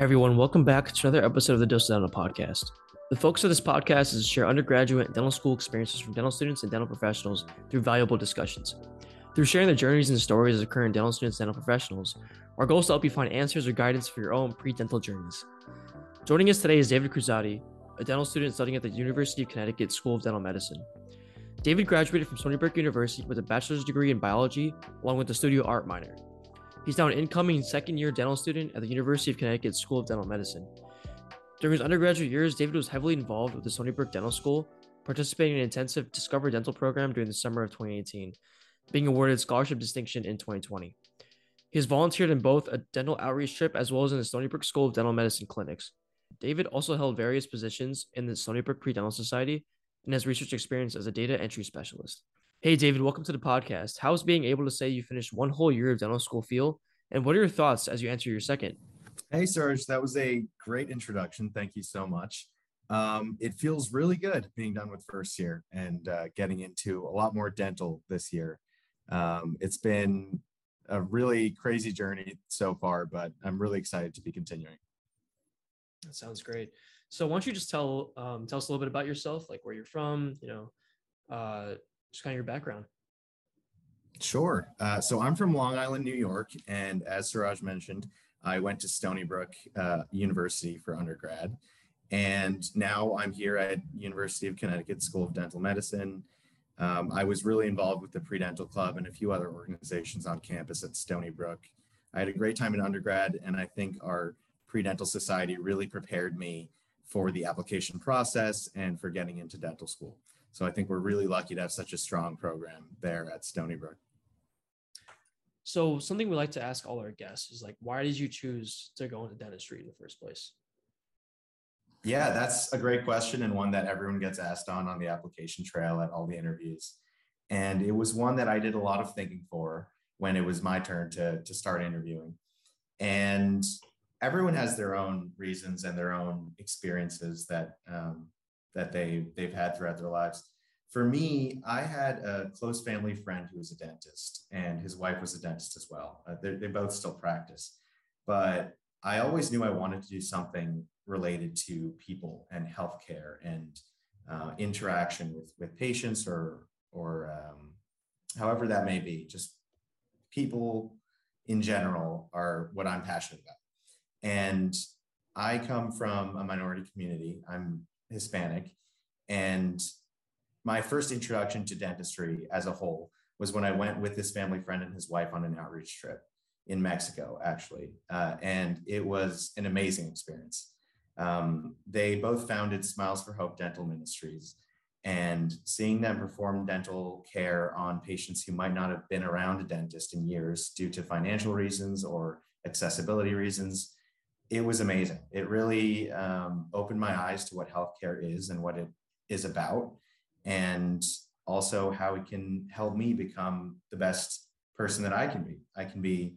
everyone, welcome back to another episode of the Dose Dental podcast. The focus of this podcast is to share undergraduate dental school experiences from dental students and dental professionals through valuable discussions. Through sharing the journeys and stories of current dental students and dental professionals, our goal is to help you find answers or guidance for your own pre-dental journeys. Joining us today is David Cruzate, a dental student studying at the University of Connecticut School of Dental Medicine. David graduated from Stony Brook University with a bachelor's degree in biology, along with a studio art minor. He's now an incoming second year dental student at the University of Connecticut School of Dental Medicine. During his undergraduate years, David was heavily involved with the Stony Brook Dental School, participating in an intensive Discover Dental program during the summer of 2018, being awarded scholarship distinction in 2020. He has volunteered in both a dental outreach trip as well as in the Stony Brook School of Dental Medicine clinics. David also held various positions in the Stony Brook Pre Dental Society and has research experience as a data entry specialist. Hey, David, welcome to the podcast. How's being able to say you finished one whole year of dental school feel? And what are your thoughts as you enter your second? Hey, Suraj, that was a great introduction. Thank you so much. Um, it feels really good being done with first year and uh, getting into a lot more dental this year. Um, it's been a really crazy journey so far, but I'm really excited to be continuing. That sounds great. So, why don't you just tell um, tell us a little bit about yourself, like where you're from, you know, uh, just kind of your background. Sure. Uh, so I'm from Long Island, New York, and as Suraj mentioned, I went to Stony Brook uh, University for undergrad, and now I'm here at University of Connecticut School of Dental Medicine. Um, I was really involved with the Pre-Dental Club and a few other organizations on campus at Stony Brook. I had a great time in undergrad, and I think our Pre-Dental Society really prepared me for the application process and for getting into dental school. So I think we're really lucky to have such a strong program there at Stony Brook. So something we like to ask all our guests is like, why did you choose to go into dentistry in the first place? Yeah, that's a great question and one that everyone gets asked on on the application trail at all the interviews. And it was one that I did a lot of thinking for when it was my turn to, to start interviewing. And everyone has their own reasons and their own experiences that um, that they they've had throughout their lives. For me, I had a close family friend who was a dentist, and his wife was a dentist as well. Uh, they both still practice, but I always knew I wanted to do something related to people and healthcare and uh, interaction with with patients or or um, however that may be. Just people in general are what I'm passionate about, and I come from a minority community. I'm Hispanic. And my first introduction to dentistry as a whole was when I went with his family friend and his wife on an outreach trip in Mexico, actually. Uh, and it was an amazing experience. Um, they both founded Smiles for Hope Dental Ministries. And seeing them perform dental care on patients who might not have been around a dentist in years due to financial reasons or accessibility reasons it was amazing. It really um, opened my eyes to what healthcare is and what it is about, and also how it can help me become the best person that I can be. I can be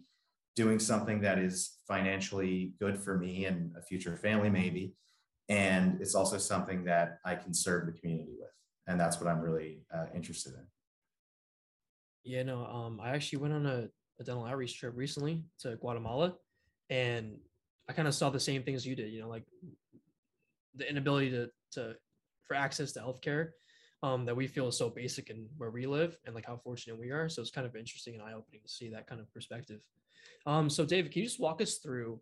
doing something that is financially good for me and a future family, maybe. And it's also something that I can serve the community with. And that's what I'm really uh, interested in. Yeah, no, um, I actually went on a, a dental outreach trip recently to Guatemala. And I kind of saw the same things you did, you know, like the inability to to for access to healthcare um, that we feel is so basic in where we live and like how fortunate we are. So it's kind of interesting and eye opening to see that kind of perspective. Um, so David, can you just walk us through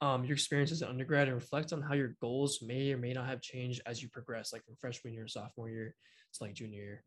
um, your experiences as an undergrad and reflect on how your goals may or may not have changed as you progress, like from freshman year, sophomore year to like junior year?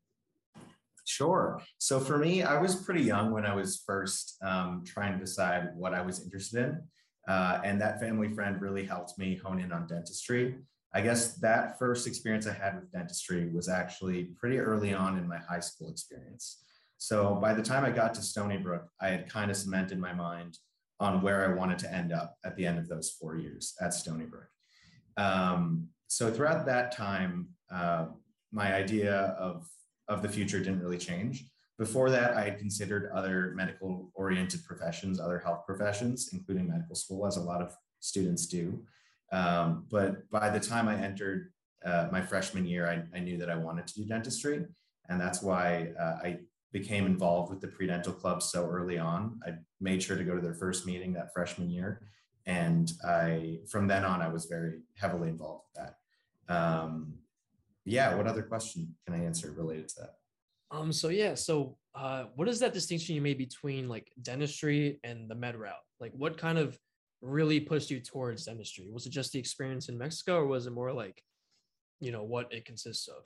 Sure. So for me, I was pretty young when I was first um, trying to decide what I was interested in. Uh, and that family friend really helped me hone in on dentistry. I guess that first experience I had with dentistry was actually pretty early on in my high school experience. So by the time I got to Stony Brook, I had kind of cemented my mind on where I wanted to end up at the end of those four years at Stony Brook. Um, so throughout that time, uh, my idea of, of the future didn't really change. Before that, I had considered other medical oriented professions, other health professions, including medical school, as a lot of students do. Um, but by the time I entered uh, my freshman year, I, I, knew that I wanted to do dentistry. And that's why uh, I became involved with the pre dental club so early on. I made sure to go to their first meeting that freshman year. And I, from then on, I was very heavily involved with that. Um, yeah. What other question can I answer related to that? Um, so yeah, so uh, what is that distinction you made between like dentistry and the med route? Like, what kind of really pushed you towards dentistry? Was it just the experience in Mexico, or was it more like, you know, what it consists of?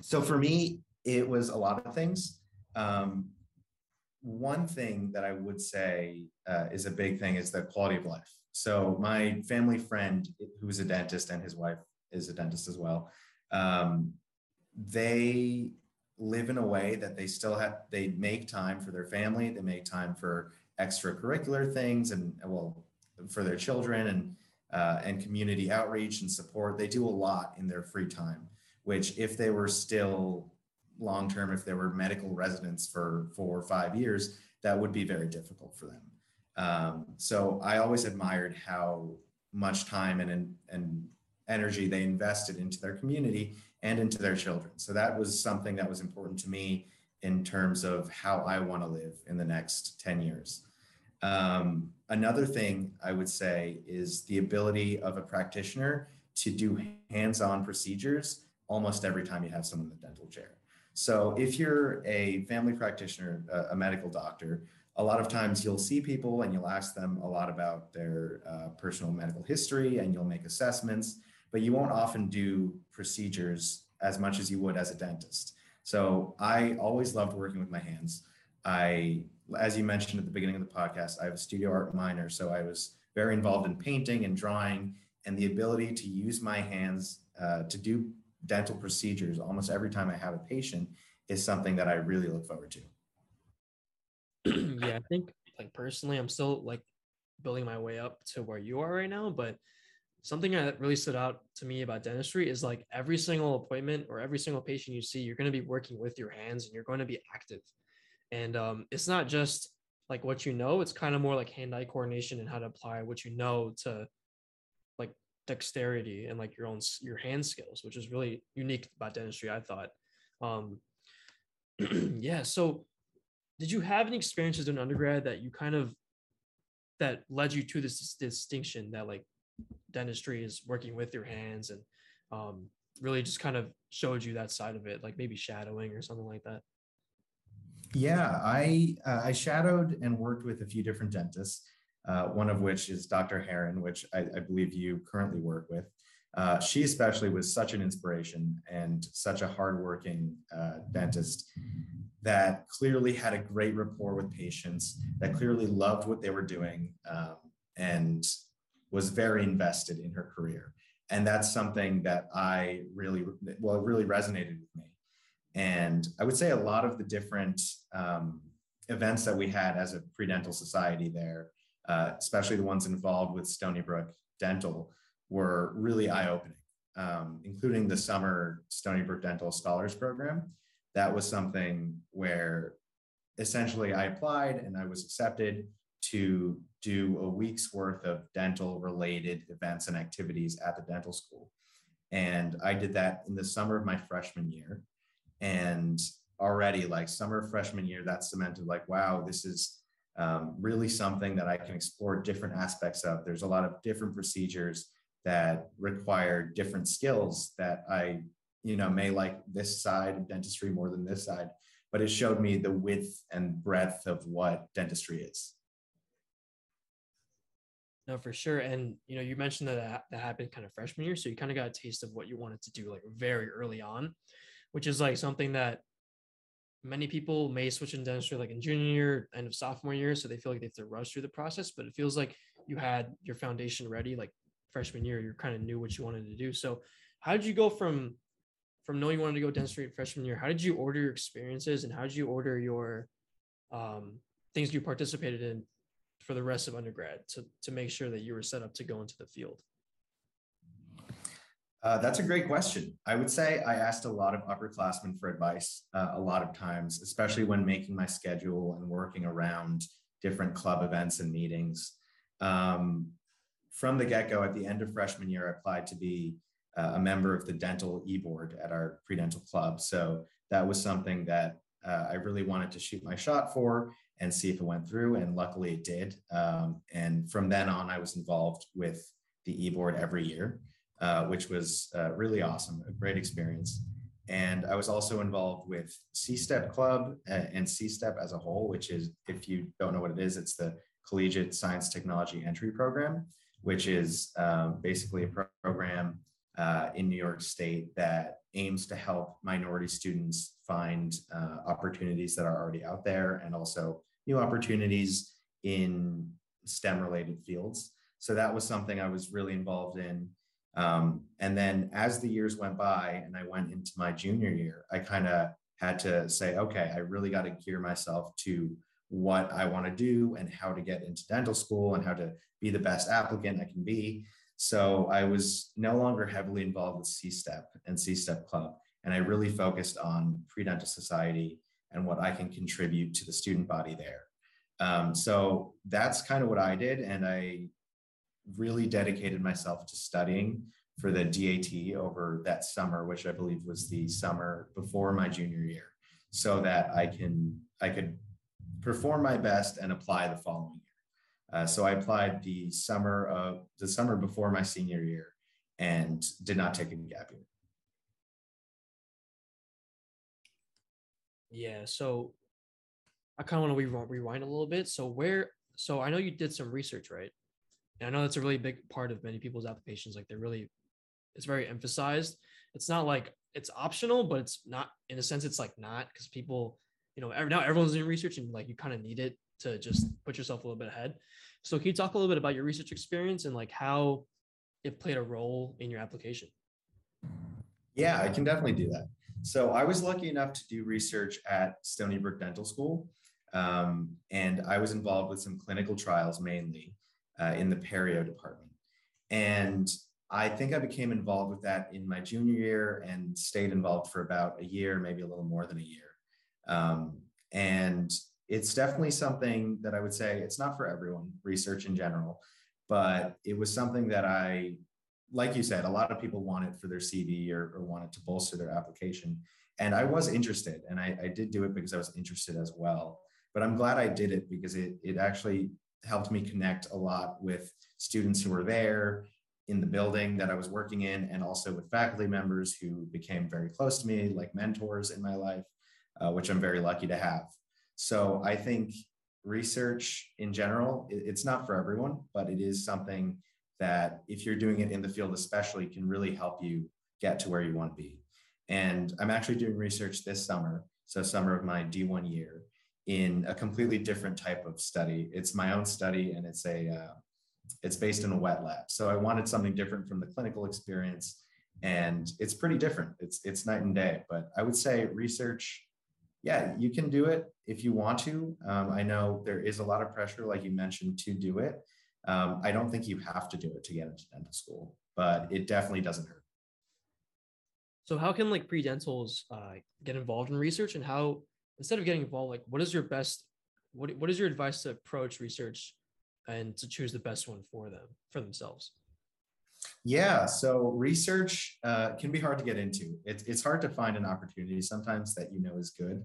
So for me, it was a lot of things. Um, one thing that I would say uh, is a big thing is the quality of life. So my family friend, who is a dentist, and his wife is a dentist as well. Um, they live in a way that they still have they make time for their family they make time for extracurricular things and well for their children and uh, and community outreach and support. They do a lot in their free time which if they were still long term if they were medical residents for four or five years that would be very difficult for them. Um, so i always admired how much time and, and energy they invested into their community and into their children. So that was something that was important to me in terms of how I want to live in the next 10 years. Um, another thing I would say is the ability of a practitioner to do hands on procedures almost every time you have someone in the dental chair. So if you're a family practitioner, a, medical doctor, a lot of times you'll see people and you'll ask them a lot about their uh, personal medical history and you'll make assessments but you won't often do procedures as much as you would as a dentist. So I always loved working with my hands. I, as you mentioned at the beginning of the podcast, I have a studio art minor, so I was very involved in painting and drawing, and the ability to use my hands uh, to do dental procedures almost every time I have a patient is something that I really look forward to. yeah, I think like personally, I'm still like building my way up to where you are right now, but something that really stood out to me about dentistry is like every single appointment or every single patient you see, you're going to be working with your hands and you're going to be active. And um, it's not just like what you know, it's kind of more like hand eye coordination and how to apply what you know to like dexterity and like your own your hand skills, which is really unique about dentistry, I thought. Um, yeah. So, did you have any experiences in undergrad that you kind of that led you to this distinction that like dentistry is working with your hands and um, really just kind of showed you that side of it, like maybe shadowing or something like that? Yeah, I uh, I shadowed and worked with a few different dentists. Uh, one of which is Dr. Heron, which I, I believe you currently work with. Uh, she especially was such an inspiration and such a hardworking uh, dentist that clearly had a great rapport with patients, that clearly loved what they were doing, um, and was very invested in her career. And that's something that I really, well, really resonated with me. And I would say a lot of the different um, events that we had as a pre-dental society there, uh, especially the ones involved with Stony Brook Dental, were really eye-opening, um, including the summer Stony Brook Dental Scholars Program. That was something where essentially I applied and I was accepted to do a week's worth of dental related events and activities at the dental school. And I did that in the summer of my freshman year. And already, like summer freshman year, that cemented like, wow, this is um, really something that I can explore different aspects of. There's a lot of different procedures that require different skills that I, you know, may like this side of dentistry more than this side, but it showed me the width and breadth of what dentistry is. No, for sure. And you know, you mentioned that that happened kind of freshman year, so you kind of got a taste of what you wanted to do like very early on, which is like something that many people may switch in dentistry like in junior year, end of sophomore year, so they feel like they have to rush through the process. But it feels like you had your foundation ready, like freshman year, you kind of knew what you wanted to do. So, how did you go from from knowing you wanted to go dentistry freshman year? How did you order your experiences, and how did you order your um, things you participated in for the rest of undergrad to, to make sure that you were set up to go into the field? Uh, that's a great question. I would say I asked a lot of upperclassmen for advice uh, a lot of times, especially when making my schedule and working around different club events and meetings. Um, from the get go, at the end of freshman year, I applied to be uh, a member of the dental e board at our pre dental club. So that was something that uh, I really wanted to shoot my shot for and see if it went through. And luckily it did. Um, and from then on, I was involved with the e-board every year, uh, which was uh, really awesome, a great experience. And I was also involved with C-STEP Club uh, and C-STEP as a whole, which is, if you don't know what it is, it's the Collegiate Science Technology Entry Program, which is um, basically a pro- program uh, in New York State that aims to help minority students find uh, opportunities that are already out there and also new opportunities in STEM related fields. So that was something I was really involved in. Um, and then as the years went by and I went into my junior year, I kind of had to say, okay, I really got to gear myself to what I want to do and how to get into dental school and how to be the best applicant I can be. So I was no longer heavily involved with C-STEP and C-STEP Club. And I really focused on Pre-Dental Society and what I can contribute to the student body there. Um, so that's kind of what I did. And I really dedicated myself to studying for the DAT over that summer, which I believe was the summer before my junior year, so that I can I could perform my best and apply the following year. Uh, so I applied the summer of the summer before my senior year and did not take a gap year. Yeah. So I kind of want to rewind a little bit. So where, so I know you did some research, right? And I know that's a really big part of many people's applications. Like they're really, it's very emphasized. It's not like it's optional, but it's not in a sense, it's like not because people, you know, every, now everyone's doing research and like you kind of need it to just put yourself a little bit ahead. So can you talk a little bit about your research experience and like how it played a role in your application? Yeah, I can definitely do that. So I was lucky enough to do research at Stony Brook Dental School. Um, and I was involved with some clinical trials mainly uh, in the perio department. And I think I became involved with that in my junior year and stayed involved for about a year, maybe a little more than a year. Um, and it's definitely something that I would say it's not for everyone, research in general, but it was something that I, like you said, a lot of people want it for their CV or, or want it to bolster their application. And I was interested and I, I did do it because I was interested as well. But I'm glad I did it because it, it actually helped me connect a lot with students who were there in the building that I was working in, and also with faculty members who became very close to me, like mentors in my life, uh, which I'm very lucky to have. So I think research in general, it's not for everyone, but it is something that if you're doing it in the field, especially, can really help you get to where you want to be. And I'm actually doing research this summer, so summer of my D1 year, in a completely different type of study. It's my own study, and it's a uh, it's based in a wet lab. So I wanted something different from the clinical experience, and it's pretty different. It's it's night and day. But I would say research yeah, you can do it if you want to. Um, I know there is a lot of pressure, like you mentioned, to do it. Um, I don't think you have to do it to get into dental school, but it definitely doesn't hurt. So, how can like pre-dentals uh, get involved in research, and how instead of getting involved, like what is your best, what what is your advice to approach research, and to choose the best one for them for themselves? Yeah, so research uh, can be hard to get into. It's, it's hard to find an opportunity sometimes that you know is good.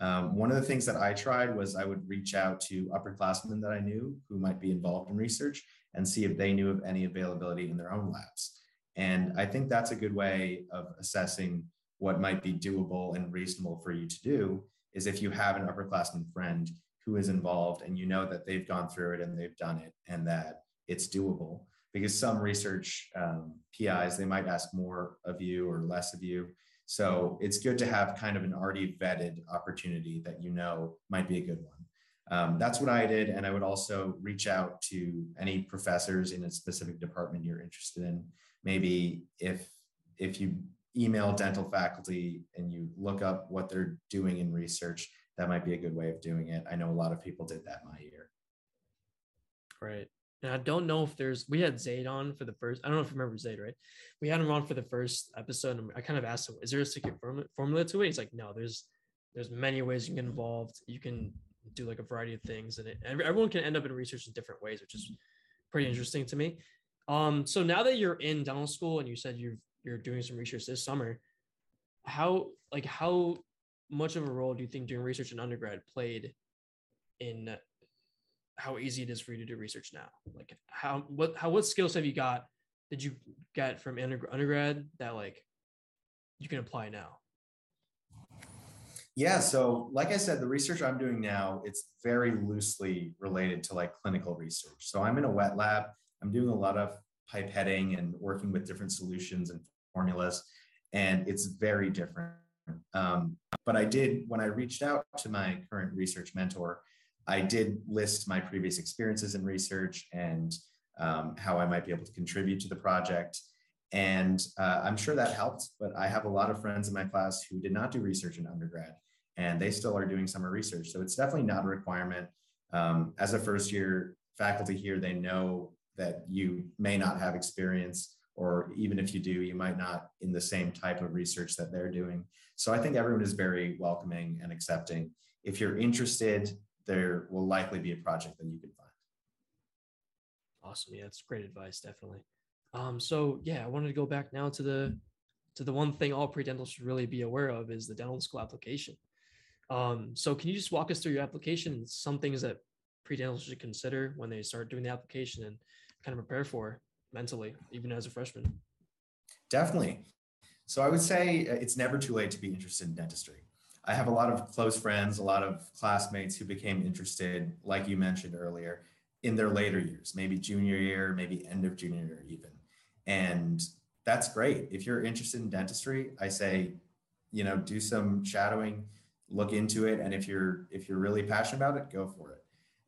Um, one of the things that I tried was I would reach out to upperclassmen that I knew who might be involved in research and see if they knew of any availability in their own labs. And I think that's a good way of assessing what might be doable and reasonable for you to do is if you have an upperclassman friend who is involved and you know that they've gone through it and they've done it and that it's doable because some research um, PIs, they might ask more of you or less of you. So it's good to have kind of an already vetted opportunity that you know might be a good one. Um, that's what I did. And I would also reach out to any professors in a specific department you're interested in. Maybe if, if you email dental faculty and you look up what they're doing in research, that might be a good way of doing it. I know a lot of people did that my year. Right. And I don't know if there's we had Zaid on for the first. I don't know if you remember Zaid, right? We had him on for the first episode, and I kind of asked him, "Is there a secret formula to it?" He's like, "No, there's there's many ways you can get involved. You can do like a variety of things, and, it, everyone can end up in research in different ways, which is pretty interesting to me. Um, so now that you're in dental school and you said you've you're doing some research this summer, how like how much of a role do you think doing research in undergrad played in how easy it is for you to do research now? Like how what how what skills have you got did you get from undergrad that like you can apply now? Yeah, so like I said, the research I'm doing now, it's very loosely related to like clinical research. So I'm in a wet lab. I'm doing a lot of pipetting and working with different solutions and formulas, and it's very different. Um, but I did, when I reached out to my current research mentor, I did list my previous experiences in research and um, how I might be able to contribute to the project. And uh, I'm sure that helped, but I have a lot of friends in my class who did not do research in undergrad and they still are doing summer research. So it's definitely not a requirement. Um, as a first year faculty here, they know that you may not have experience, or even if you do, you might not in the same type of research that they're doing. So I think everyone is very welcoming and accepting. If you're interested, there will likely be a project that you can find. Awesome. Yeah, that's great advice, definitely. Um, so yeah, I wanted to go back now to the to the one thing all pre-dental should really be aware of is the dental school application. Um, so can you just walk us through your application and some things that pre-dental should consider when they start doing the application and kind of prepare for mentally, even as a freshman? Definitely. So I would say uh, it's never too late to be interested in dentistry. I have a lot of close friends, a lot of classmates who became interested, like you mentioned earlier, in their later years, maybe junior year, maybe end of junior year, even. And that's great. If you're interested in dentistry, I say, you know, do some shadowing, look into it, and if you're if you're really passionate about it, go for it.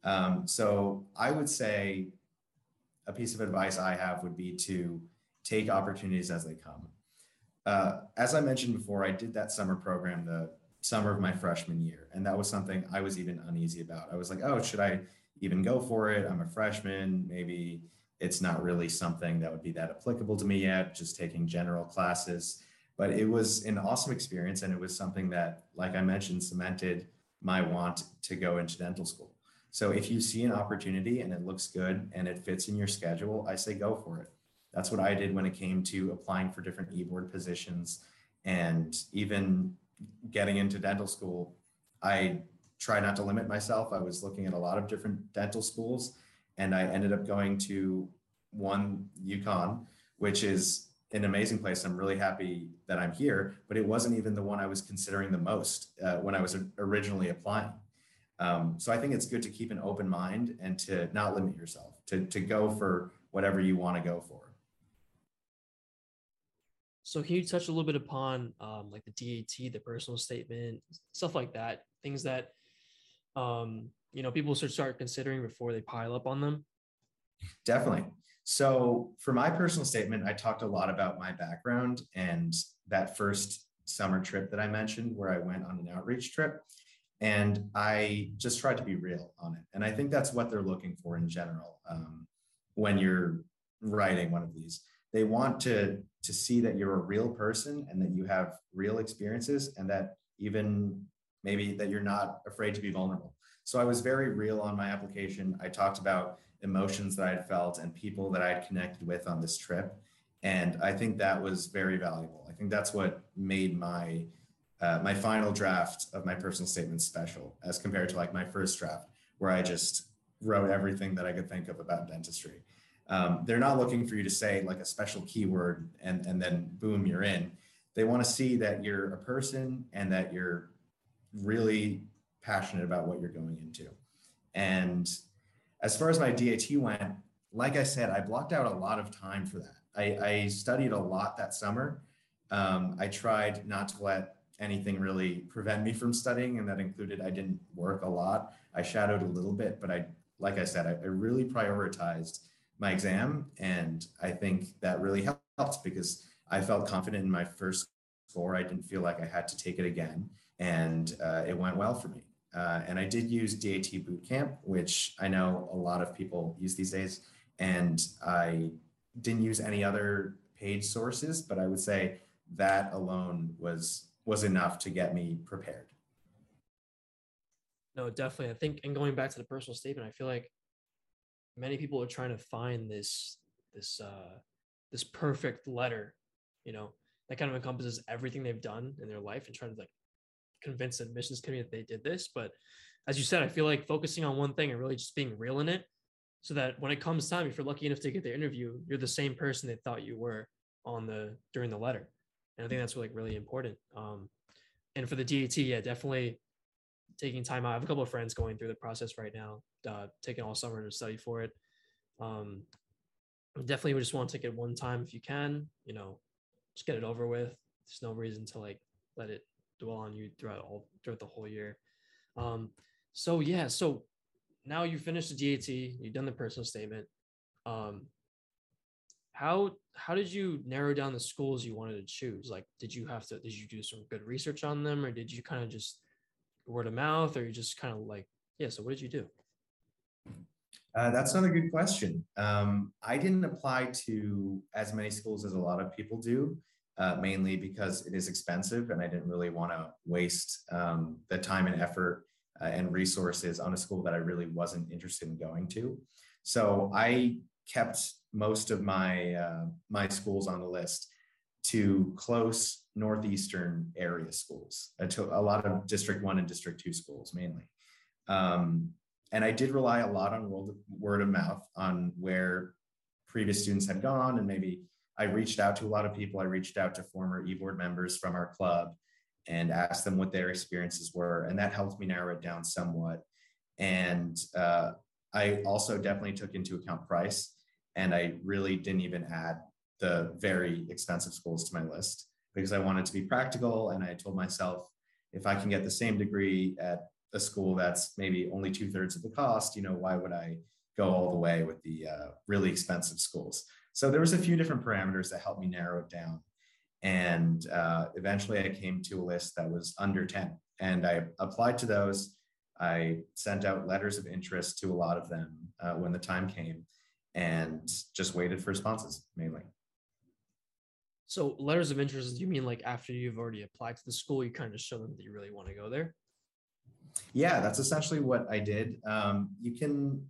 Um, so I would say a piece of advice I have would be to take opportunities as they come. Uh, as I mentioned before, I did that summer program the summer of my freshman year, and that was something I was even uneasy about. I was like, oh, should I even go for it? I'm a freshman. Maybe it's not really something that would be that applicable to me yet, just taking general classes. But it was an awesome experience, and it was something that, like I mentioned, cemented my want to go into dental school. So if you see an opportunity and it looks good and it fits in your schedule, I say go for it. That's what I did when it came to applying for different e-board positions and even getting into dental school. I try not to limit myself. I was looking at a lot of different dental schools and I ended up going to one UConn, which is an amazing place. I'm really happy that I'm here, but it wasn't even the one I was considering the most uh, when I was originally applying. Um, so I think it's good to keep an open mind and to not limit yourself, to, to go for whatever you want to go for. So can you touch a little bit upon um, like the DAT, the personal statement, stuff like that, things that um, you know people should start considering before they pile up on them? Definitely. So for my personal statement, I talked a lot about my background and that first summer trip that I mentioned, where I went on an outreach trip. And I just tried to be real on it. And I think that's what they're looking for in general um, when you're writing one of these. They want to, to see that you're a real person and that you have real experiences and that even maybe that you're not afraid to be vulnerable. So I was very real on my application. I talked about emotions that I had felt and people that I had connected with on this trip. And I think that was very valuable. I think that's what made my uh, my final draft of my personal statement special as compared to like my first draft where I just wrote everything that I could think of about dentistry. Um, they're not looking for you to say like a special keyword and, and then boom, you're in. They want to see that you're a person and that you're really passionate about what you're going into. And as far as my DAT went, like I said, I blocked out a lot of time for that. I, I studied a lot that summer. Um, I tried not to let anything really prevent me from studying, and that included I didn't work a lot. I shadowed a little bit, but I, like I said, I, I really prioritized my exam, and I think that really helped because I felt confident in my first score. I didn't feel like I had to take it again, and uh, it went well for me. Uh, and I did use DAT Bootcamp, which I know a lot of people use these days, and I didn't use any other paid sources, but I would say that alone was was enough to get me prepared. No, definitely. I think, and going back to the personal statement, I feel like many people are trying to find this this uh this perfect letter, you know, that kind of encompasses everything they've done in their life and trying to like convince admissions committee that they did this. But as you said, I feel like focusing on one thing and really just being real in it, so that when it comes time, if you're lucky enough to get the interview, you're the same person they thought you were on the during the letter. And I think that's like really important. Um, and for the DAT, yeah, definitely taking time out. I have a couple of friends going through the process right now, uh, taking all summer to study for it. Um, definitely would just want to take it one time if you can, you know, just get it over with. There's no reason to like let it dwell on you throughout all throughout the whole year. Um, so yeah, so now you finished the DAT, you've done the personal statement. Um, how how did you narrow down the schools you wanted to choose? Like, did you have to did you do some good research on them, or did you kind of just word of mouth, or you just kind of like yeah? So what did you do? Uh, that's another good question. Um, I didn't apply to as many schools as a lot of people do, uh, mainly because it is expensive and I didn't really want to waste um, the time and effort uh, and resources on a school that I really wasn't interested in going to. So I kept most of my uh, my schools on the list to close northeastern area schools, uh, to a lot of District One and District Two schools mainly. Um, and I did rely a lot on word, word of mouth on where previous students had gone. And maybe I reached out to a lot of people. I reached out to former e-board members from our club and asked them what their experiences were. And that helped me narrow it down somewhat. And uh, I also definitely took into account price. And I really didn't even add the very expensive schools to my list because I wanted to be practical. And I told myself, if I can get the same degree at a school that's maybe only two thirds of the cost, you know, why would I go all the way with the uh, really expensive schools? So there was a few different parameters that helped me narrow it down. And uh, eventually I came to a list that was under 10 and I applied to those. I sent out letters of interest to a lot of them uh, when the time came and just waited for responses mainly. So letters of interest, do you mean like after you've already applied to the school, you kind of show them that you really want to go there? yeah, that's essentially what I did. Um, you can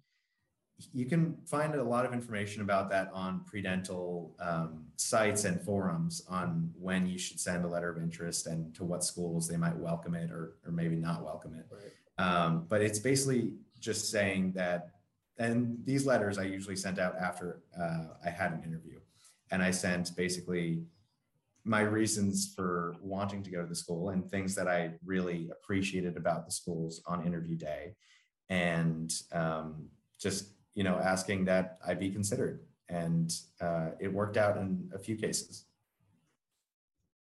you can find a lot of information about that on Predental um, sites and forums on when you should send a letter of interest and to what schools they might welcome it or, or maybe not welcome it. Right. Um, but it's basically just saying that, and these letters I usually sent out after uh, I had an interview. And I sent basically my reasons for wanting to go to the school and things that I really appreciated about the schools on interview day, and um, just you know asking that I be considered, and uh, it worked out in a few cases.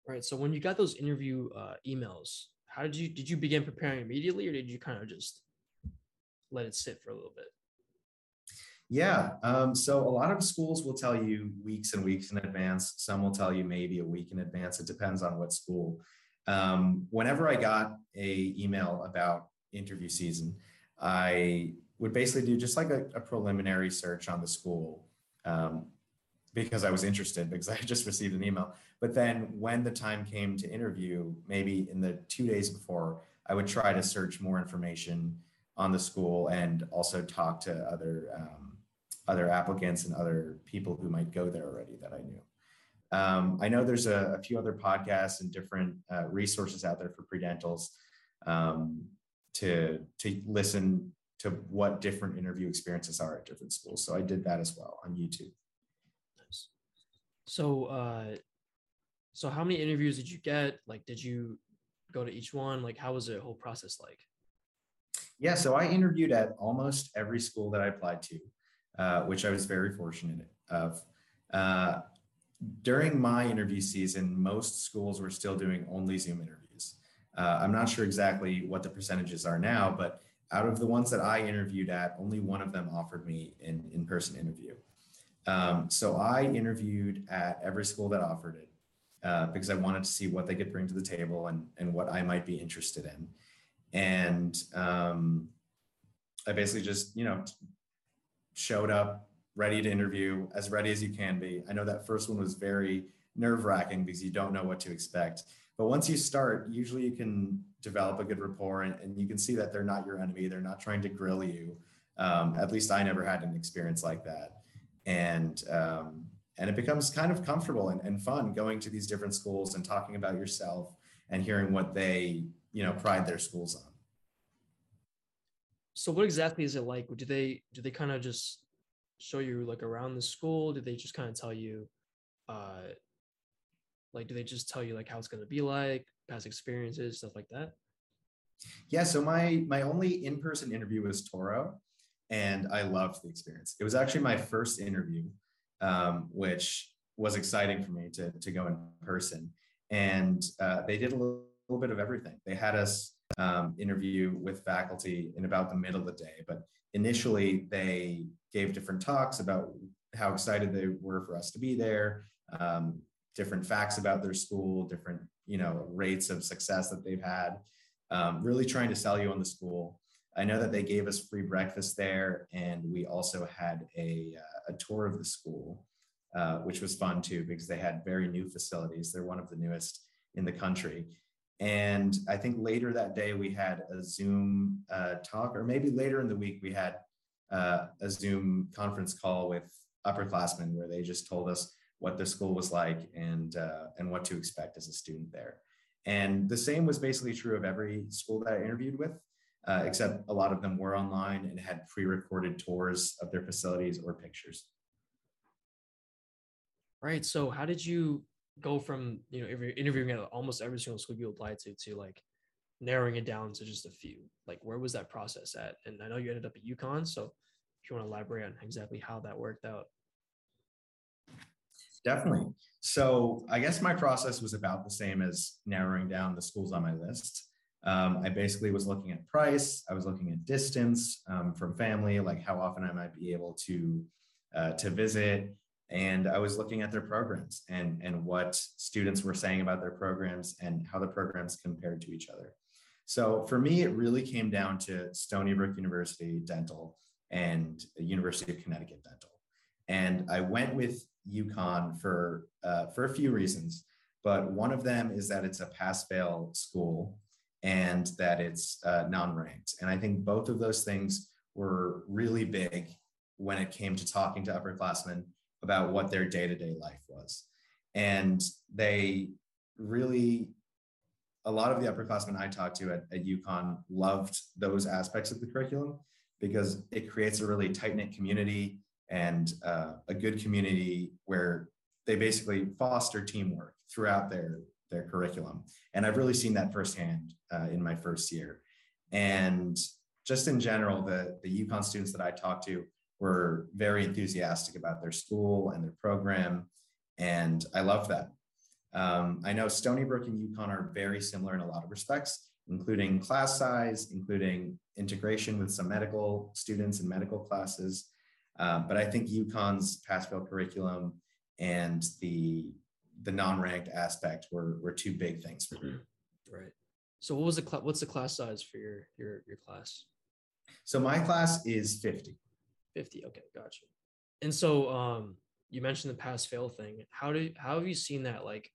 Right. So when you got those interview uh, emails, how did you did you begin preparing immediately, or did you kind of just let it sit for a little bit? Yeah. Um, so a lot of schools will tell you weeks and weeks in advance. Some will tell you maybe a week in advance. It depends on what school. Um, whenever I got a email about interview season, I would basically do just like a, a preliminary search on the school um, because I was interested because I just received an email. But then when the time came to interview, maybe in the two days before, I would try to search more information on the school and also talk to other um, other applicants and other people who might go there already that I knew. Um, I know there's a, a, few other podcasts and different uh, resources out there for predentals um, to to listen to what different interview experiences are at different schools. So I did that as well on YouTube. Nice. So, uh, so how many interviews did you get? Like, did you go to each one? Like, how was the whole process like? Yeah, so I interviewed at almost every school that I applied to. Uh, which I was very fortunate of. Uh, during my interview season, most schools were still doing only Zoom interviews. Uh, I'm not sure exactly what the percentages are now, but out of the ones that I interviewed at, only one of them offered me an in person interview. Um, so I interviewed at every school that offered it uh, because I wanted to see what they could bring to the table and, and what I might be interested in. And um, I basically just, you know, showed up ready to interview, as ready as you can be. I know that first one was very nerve wracking because you don't know what to expect. But once you start, usually you can develop a good rapport and, and you can see that they're not your enemy. They're not trying to grill you. Um, at least I never had an experience like that. And, um, and it becomes kind of comfortable and, and fun going to these different schools and talking about yourself and hearing what they you know pride their schools on. So what exactly is it like? Do they do they kind of just show you like around the school? Do they just kind of tell you, uh, like do they just tell you like how it's gonna be like, past experiences, stuff like that? Yeah. So my my only in person interview was Touro, and I loved the experience. It was actually my first interview, um, which was exciting for me to to go in person. And uh, they did a little, little bit of everything. They had us um, interview with faculty in about the middle of the day. But initially, they gave different talks about how excited they were for us to be there, um, different facts about their school, different you know rates of success that they've had. Um, really trying to sell you on the school. I know that they gave us free breakfast there, and we also had a, uh, a tour of the school, uh, which was fun too because they had very new facilities. They're one of the newest in the country. And I think later that day we had a Zoom uh, talk, or maybe later in the week we had uh, a Zoom conference call with upperclassmen where they just told us what the school was like and uh, and what to expect as a student there. And the same was basically true of every school that I interviewed with, uh, except a lot of them were online and had pre-recorded tours of their facilities or pictures. Right. So how did you go from you know interviewing at almost every single school you applied to to like narrowing it down to just a few. Like where was that process at? And i know you ended up at UConn so if you want to elaborate on exactly how that worked out. Definitely. So i guess my process was about the same as narrowing down the schools on my list. Um, i basically was looking at price i was looking at distance um, from family like how often i might be able to uh, to visit and I was looking at their programs and, and what students were saying about their programs and how the programs compared to each other. So for me, it really came down to Stony Brook University Dental and University of Connecticut Dental. And I went with UConn for, uh, for a few reasons, but one of them is that it's a pass-fail school and that it's uh, non-ranked. And I think both of those things were really big when it came to talking to upperclassmen about what their day-to-day life was. And they really a lot of the upperclassmen i talked to at, at UConn loved those aspects of the curriculum because it creates a really tight-knit community and uh, a good community where they basically foster teamwork throughout their their curriculum. And i've really seen that firsthand uh, in my first year. And just in general the the UConn students that i talked to were very enthusiastic about their school and their program. And I love that. Um, I know Stony Brook and UConn are very similar in a lot of respects, including class size, including integration with some medical students and medical classes. Um, but I think UConn's pass-fail curriculum and the the non-ranked aspect were were two big things for me. Right. So what was the cl- what's the class size for your your your class? So my class is 50. 50. Okay, gotcha. And so um you mentioned the pass fail thing. How do how have you seen that like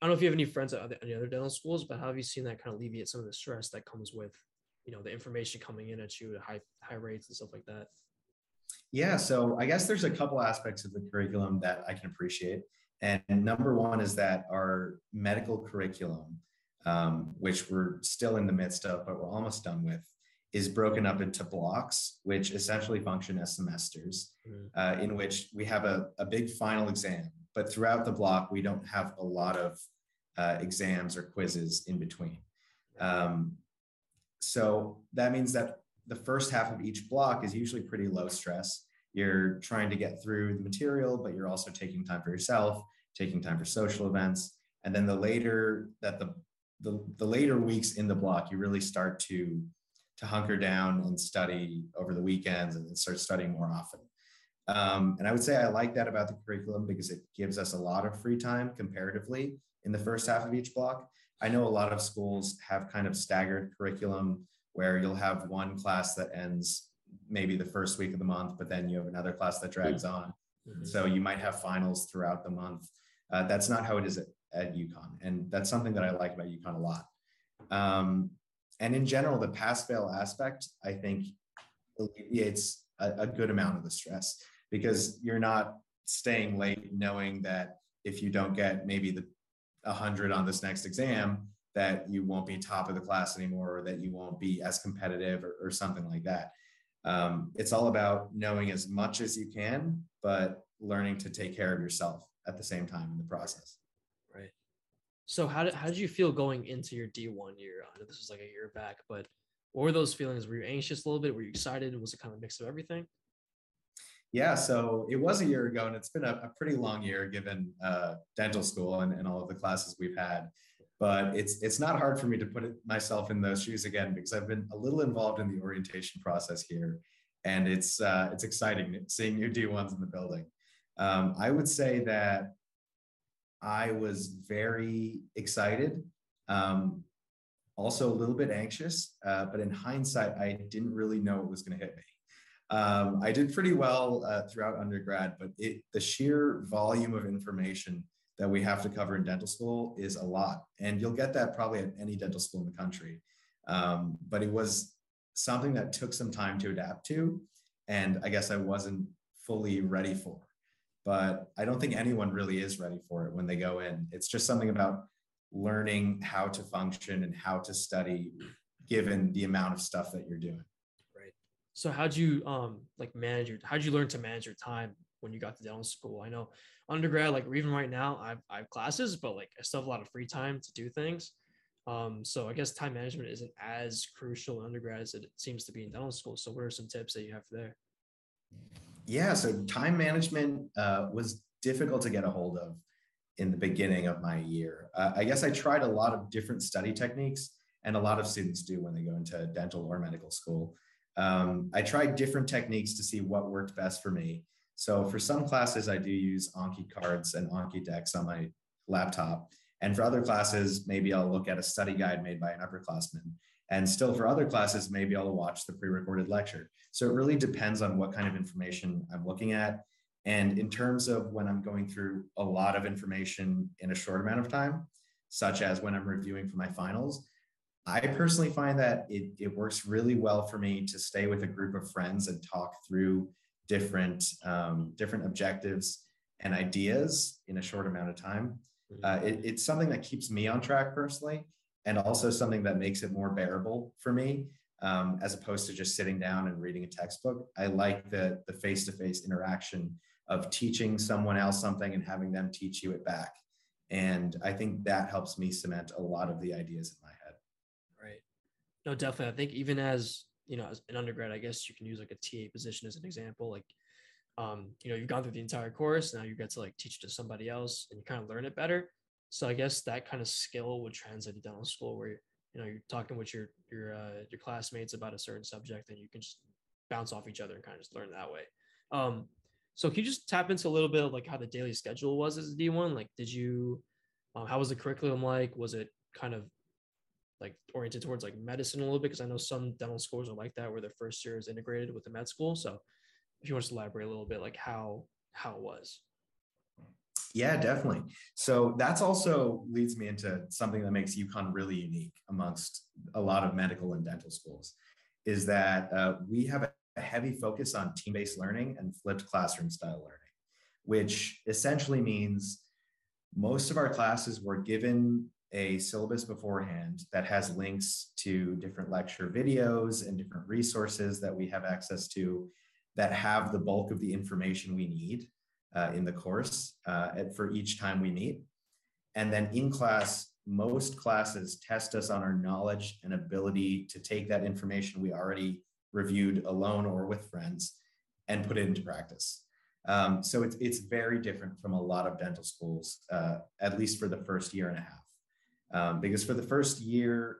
I don't know if you have any friends at any other dental schools, but how have you seen that kind of alleviate some of the stress that comes with, you know, the information coming in at you at high high rates and stuff like that? Yeah, so I guess there's a couple aspects of the curriculum that I can appreciate. And number one is that our medical curriculum, um, which we're still in the midst of, but we're almost done with, is broken up into blocks, which essentially function as semesters, mm. uh, in which we have a, a big final exam. But throughout the block, we don't have a lot of uh, exams or quizzes in between. Um, so that means that the first half of each block is usually pretty low stress. You're trying to get through the material, but you're also taking time for yourself, taking time for social events. And then the later that the the, the later weeks in the block, you really start to to hunker down and study over the weekends and start studying more often. Um, and I would say I like that about the curriculum because it gives us a lot of free time comparatively in the first half of each block. I know a lot of schools have kind of staggered curriculum where you'll have one class that ends maybe the first week of the month, but then you have another class that drags on. Mm-hmm. So you might have finals throughout the month. Uh, that's not how it is at, at UConn. And that's something that I like about UConn a lot. Um, and in general, the pass fail aspect, I think, alleviates a, a good amount of the stress because you're not staying late knowing that if you don't get maybe the 100 on this next exam, that you won't be top of the class anymore or that you won't be as competitive or, or something like that. Um, it's all about knowing as much as you can, but learning to take care of yourself at the same time in the process. So how did how did you feel going into your D1 year? I know this was like a year back, but what were those feelings? Were you anxious a little bit? Were you excited? Was it kind of a mix of everything? Yeah, so it was a year ago, and it's been a, a pretty long year given uh, dental school and, and all of the classes we've had. But it's it's not hard for me to put it, myself in those shoes again because I've been a little involved in the orientation process here, and it's uh, it's exciting seeing new D1s in the building. Um, I would say that I was very excited, um, also a little bit anxious, uh, but in hindsight, I didn't really know it was going to hit me. Um, I did pretty well uh, throughout undergrad, but it, the sheer volume of information that we have to cover in dental school is a lot. And you'll get that probably at any dental school in the country. Um, but it was something that took some time to adapt to. And I guess I wasn't fully ready for. But I don't think anyone really is ready for it when they go in. It's just something about learning how to function and how to study given the amount of stuff that you're doing. Right. So how'd you um like manage your how'd you learn to manage your time when you got to dental school? I know undergrad, like even right now, I've I have classes, but like I still have a lot of free time to do things. Um, so I guess time management isn't as crucial in undergrad as it seems to be in dental school. So what are some tips that you have there? Yeah, so time management uh, was difficult to get a hold of in the beginning of my year. Uh, I guess I tried a lot of different study techniques, and a lot of students do when they go into dental or medical school. Um, I tried different techniques to see what worked best for me. So for some classes, I do use Anki cards and Anki decks on my laptop. And for other classes, maybe I'll look at a study guide made by an upperclassman. And still for other classes, maybe I'll watch the pre-recorded lecture. So it really depends on what kind of information I'm looking at. And in terms of when I'm going through a lot of information in a short amount of time, such as when I'm reviewing for my finals, I personally find that it, it works really well for me to stay with a group of friends and talk through different um, different objectives and ideas in a short amount of time. Mm-hmm. Uh, it, it's something that keeps me on track personally, and also something that makes it more bearable for me, um, as opposed to just sitting down and reading a textbook. I like the the face to face interaction of teaching someone else something and having them teach you it back, and I think that helps me cement a lot of the ideas in my head. Right. No, definitely. I think even as you know, as an undergrad, I guess you can use like a TA position as an example. Like, um, you know, you've gone through the entire course. Now you get to like teach it to somebody else, and you kind of learn it better. So I guess that kind of skill would translate to dental school, where you know you're talking with your your uh, your classmates about a certain subject, and you can just bounce off each other and kind of just learn that way. Um, so can you just tap into a little bit of like how the daily schedule was as a D1? Like, did you, um, how was the curriculum like? Was it kind of like oriented towards like medicine a little bit because I know some dental schools are like that where their first year is integrated with the med school. So if you want to elaborate a little bit like how how it was. Yeah, definitely. So that's also leads me into something that makes UConn really unique amongst a lot of medical and dental schools, is that uh, we have a heavy focus on team-based learning and flipped classroom style learning, which essentially means most of our classes were given a syllabus beforehand that has links to different lecture videos and different resources that we have access to that have the bulk of the information we need uh, in the course uh, for each time we meet. And then in class, most classes test us on our knowledge and ability to take that information we already reviewed alone or with friends and put it into practice. Um, so it's, it's very different from a lot of dental schools, uh, at least for the first year and a half um, because for the first year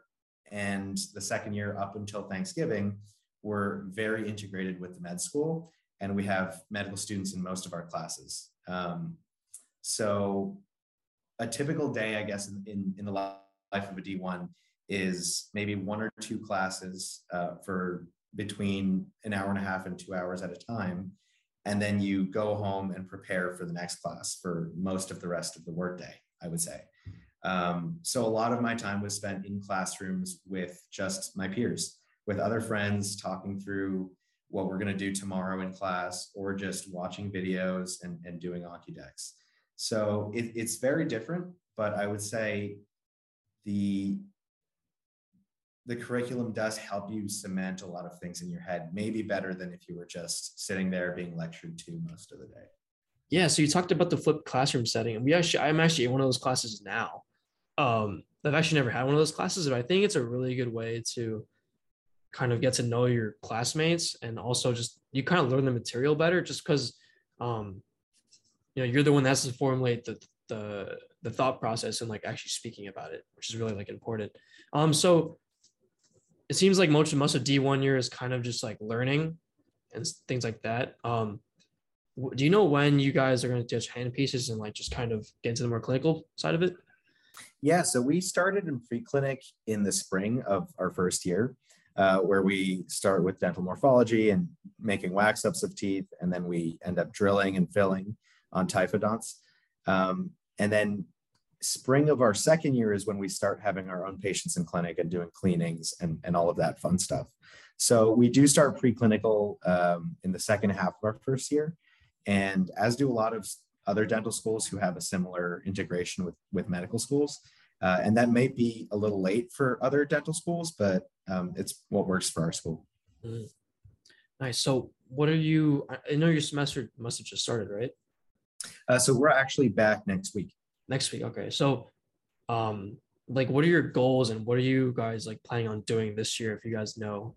and the second year up until Thanksgiving, we're very integrated with the med school, and we have medical students in most of our classes. Um, so, a typical day, I guess, in, in, in, the life of a D1 is maybe one or two classes uh, for between an hour and a half and two hours at a time. And then you go home and prepare for the next class for most of the rest of the workday, I would say. Um, so a lot of my time was spent in classrooms with just my peers, with other friends, talking through what we're going to do tomorrow in class, or just watching videos and, and doing decks. So it, it's very different, but I would say the the curriculum does help you cement a lot of things in your head, maybe better than if you were just sitting there being lectured to most of the day. Yeah, so you talked about the flipped classroom setting, and we actually, I'm actually in one of those classes now. Um, I've actually never had one of those classes, but I think it's a really good way to kind of get to know your classmates and also just you kind of learn the material better, just because, um, you know, you're the one that has to formulate the the the thought process and like actually speaking about it, which is really like important. Um, so it seems like most most of D one year is kind of just like learning and things like that. Um, do you know when you guys are going to teach hand pieces and like just kind of get into the more clinical side of it? Yeah, so we started in preclinic in the spring of our first year, uh, where we start with dental morphology and making wax ups of teeth, and then we end up drilling and filling on typodonts. Um, and then spring of our second year is when we start having our own patients in clinic and doing cleanings and, and all of that fun stuff. So we do start preclinical um, in the second half of our first year, and as do a lot of other dental schools who have a similar integration with, with medical schools. Uh, and that may be a little late for other dental schools, but um, it's what works for our school. Mm. Nice. So, what are you? I know your semester must have just started, right? Uh, so we're actually back next week. Next week, okay. So, um, like, what are your goals and what are you guys like planning on doing this year? If you guys know.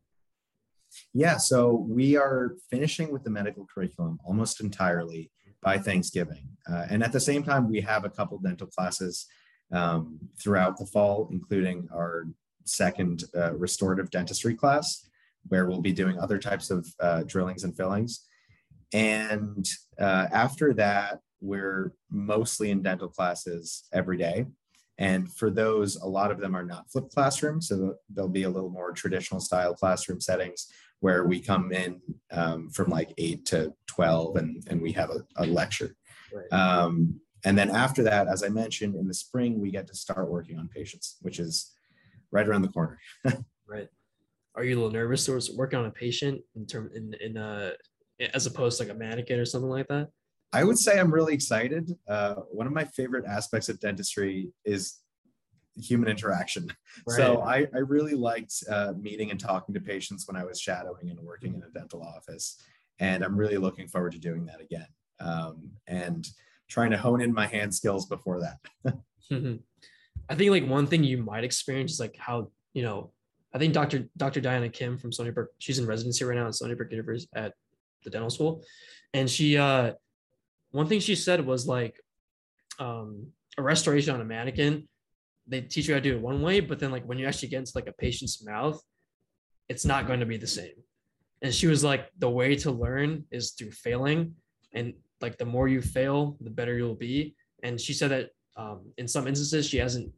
Yeah, so we are finishing with the medical curriculum almost entirely by Thanksgiving, uh, and at the same time, we have a couple dental classes um, throughout the fall, including our second uh, restorative dentistry class, where we'll be doing other types of uh, drillings and fillings. And uh, after that, we're mostly in dental classes every day. And for those, a lot of them are not flipped classrooms. So there'll be a little more traditional style classroom settings where we come in um, from like 8 to 12 and, and we have a, a lecture. Right. Um, and then after that, as I mentioned, in the spring, we get to start working on patients, which is right around the corner. right. Are you a little nervous towards working on a patient in term in in uh as opposed to like a mannequin or something like that? I would say I'm really excited. Uh, one of my favorite aspects of dentistry is human interaction. Right. So I, I really liked uh, meeting and talking to patients when I was shadowing and working in a dental office. And I'm really looking forward to doing that again um, and trying to hone in my hand skills before that. I think like one thing you might experience is like how, you know, I think Dr. Dr. Diana Kim from Stony Brook, she's in residency right now at Stony Brook University at the dental school. And she, uh, one thing she said was like um, a restoration on a mannequin they teach you how to do it one way but then like when you actually get into like a patient's mouth it's not going to be the same and she was like the way to learn is through failing and like the more you fail the better you'll be and she said that um, in some instances she hasn't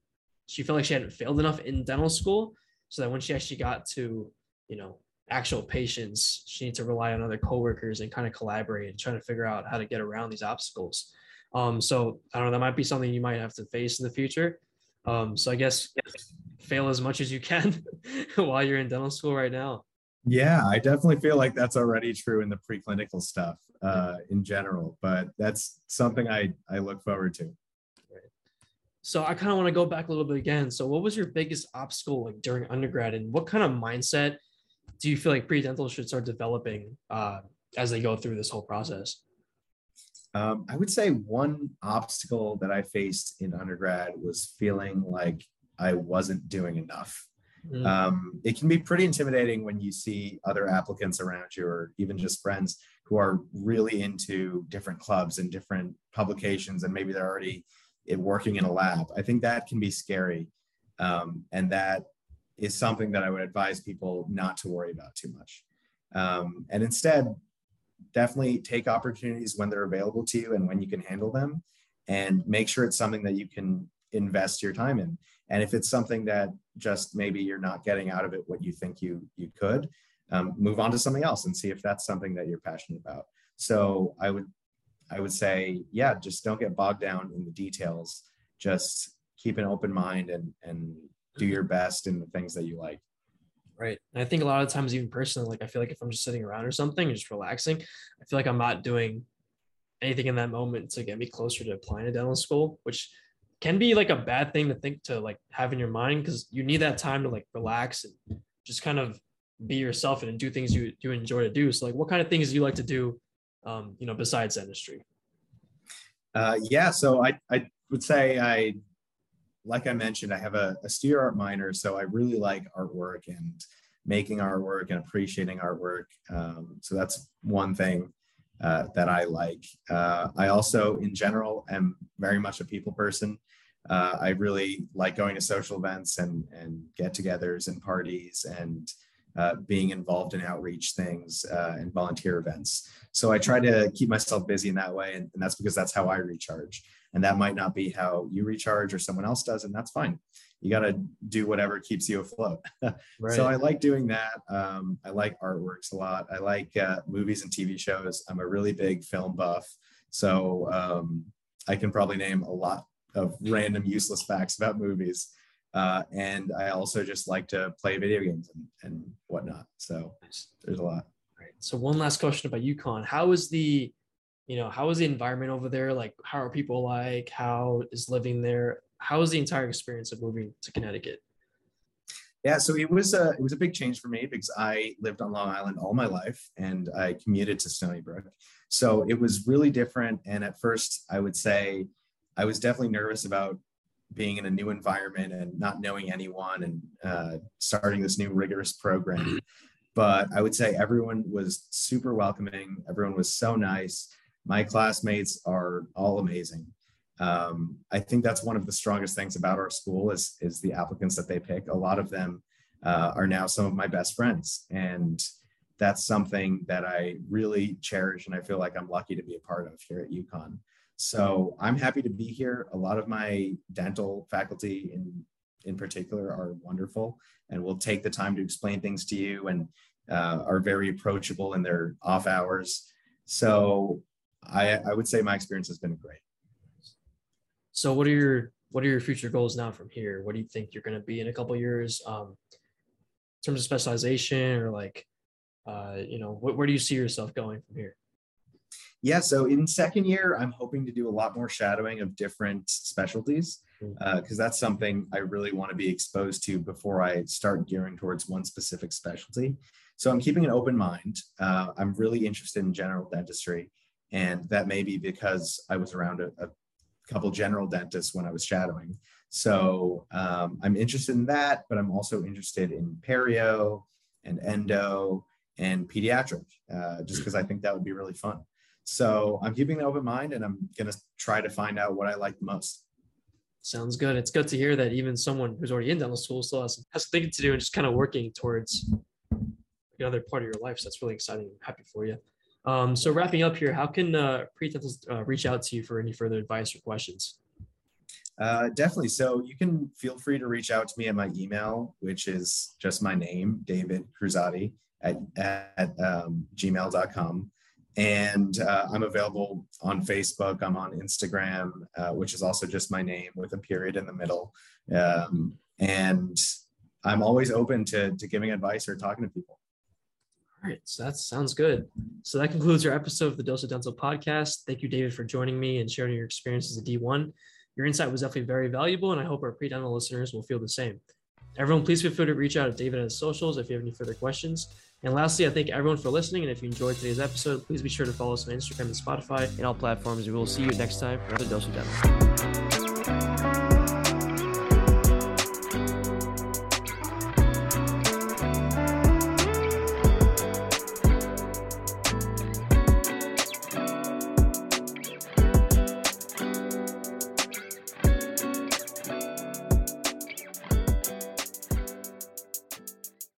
she felt like she hadn't failed enough in dental school so that when she actually got to you know actual patients, she needs to rely on other coworkers and kind of collaborate and trying to figure out how to get around these obstacles. Um, so I don't know, that might be something you might have to face in the future. Um, so I guess fail as much as you can while you're in dental school right now. Yeah, I definitely feel like that's already true in the preclinical stuff uh, in general, but that's something I, I look forward to. So I kind of want to go back a little bit again. So what was your biggest obstacle like during undergrad and what kind of mindset do you feel like pre-dental should start developing uh, as they go through this whole process? Um, I would say one obstacle that I faced in undergrad was feeling like I wasn't doing enough. Mm. Um, it can be pretty intimidating when you see other applicants around you, or even just friends who are really into different clubs and different publications, and maybe they're already working in a lab. I think that can be scary, um, and that is something that I would advise people not to worry about too much. Um, and instead, definitely take opportunities when they're available to you and when you can handle them, and make sure it's something that you can invest your time in. And if it's something that just maybe you're not getting out of it what you think you you could, um, move on to something else and see if that's something that you're passionate about. So I would I would say, yeah, just don't get bogged down in the details. Just keep an open mind and and do your best in the things that you like. Right. And I think a lot of times, even personally, like I feel like if I'm just sitting around or something just relaxing, I feel like I'm not doing anything in that moment to get me closer to applying to dental school, which can be like a bad thing to think to like have in your mind because you need that time to like relax and just kind of be yourself and do things you you enjoy to do. So like what kind of things do you like to do um, you know, besides dentistry? Uh, yeah, so I, I would say I, like I mentioned, I have a, a studio art minor, so I really like artwork and making artwork and appreciating artwork. Um, so that's one thing uh, that I like. Uh, I also, in general, am very much a people person. Uh, I really like going to social events and and get-togethers and parties and uh, being involved in outreach things uh, and volunteer events. So I try to keep myself busy in that way, and, and that's because that's how I recharge. And that might not be how you recharge or someone else does, and that's fine. You got to do whatever keeps you afloat. right. So I like doing that. Um, I like artworks a lot. I like uh, movies and TV shows. I'm a really big film buff, so um, I can probably name a lot of random useless facts about movies. Uh, and I also just like to play video games and, and whatnot. So there's a lot. Right. So one last question about UConn. How is the, you know, how is the environment over there? Like, how are people like? How is living there? How was the entire experience of moving to Connecticut? Yeah, so it was a it was a big change for me because I lived on Long Island all my life and I commuted to Stony Brook. So it was really different. And at first, I would say I was definitely nervous about being in a new environment and not knowing anyone and uh, starting this new rigorous program. But I would say everyone was super welcoming. Everyone was so nice. My classmates are all amazing. Um, I think that's one of the strongest things about our school is, is the applicants that they pick. A lot of them uh, are now some of my best friends. And that's something that I really cherish and I feel like I'm lucky to be a part of here at UConn. So I'm happy to be here. A lot of my dental faculty in in particular are wonderful and will take the time to explain things to you and uh, are very approachable in their off hours. So I, I would say my experience has been great. So what are your what are your future goals now from here? What do you think you're going to be in a couple years? Um, in terms of specialization or like, uh, you know, what, where do you see yourself going from here? Yeah, so in second year, I'm hoping to do a lot more shadowing of different specialties because mm. uh, that's something I really want to be exposed to before I start gearing towards one specific specialty. So I'm keeping an open mind. Uh, I'm really interested in general dentistry, and that may be because I was around a, a couple general dentists when I was shadowing. So um, I'm interested in that, but I'm also interested in perio and endo and pediatric, uh, just because I think that would be really fun. So I'm keeping an open mind and I'm going to try to find out what I like most. Sounds good. It's good to hear that even someone who's already in dental school still has, has thinking to do and just kind of working towards another part of your life. So that's really exciting. I'm happy for you. Um, so wrapping up here, how can uh, pre-dentals uh, reach out to you for any further advice or questions? Uh, definitely. So you can feel free to reach out to me at my email, which is just my name, David Cruzate at, at um, gmail.com. And uh, I'm available on Facebook. I'm on Instagram, uh, which is also just my name with a period in the middle. Um, and I'm always open to, to giving advice or talking to people. All right, so that sounds good. So that concludes our episode of the Dose of Dental podcast. Thank you, David, for joining me and sharing your experience as a D1. Your insight was definitely very valuable, and I hope our pre-dental listeners will feel the same. Everyone, please feel free to reach out to David at his socials if you have any further questions. And lastly, I thank everyone for listening. And if you enjoyed today's episode, please be sure to follow us on Instagram and Spotify and all platforms. We will see you next time for another Dose of Dental.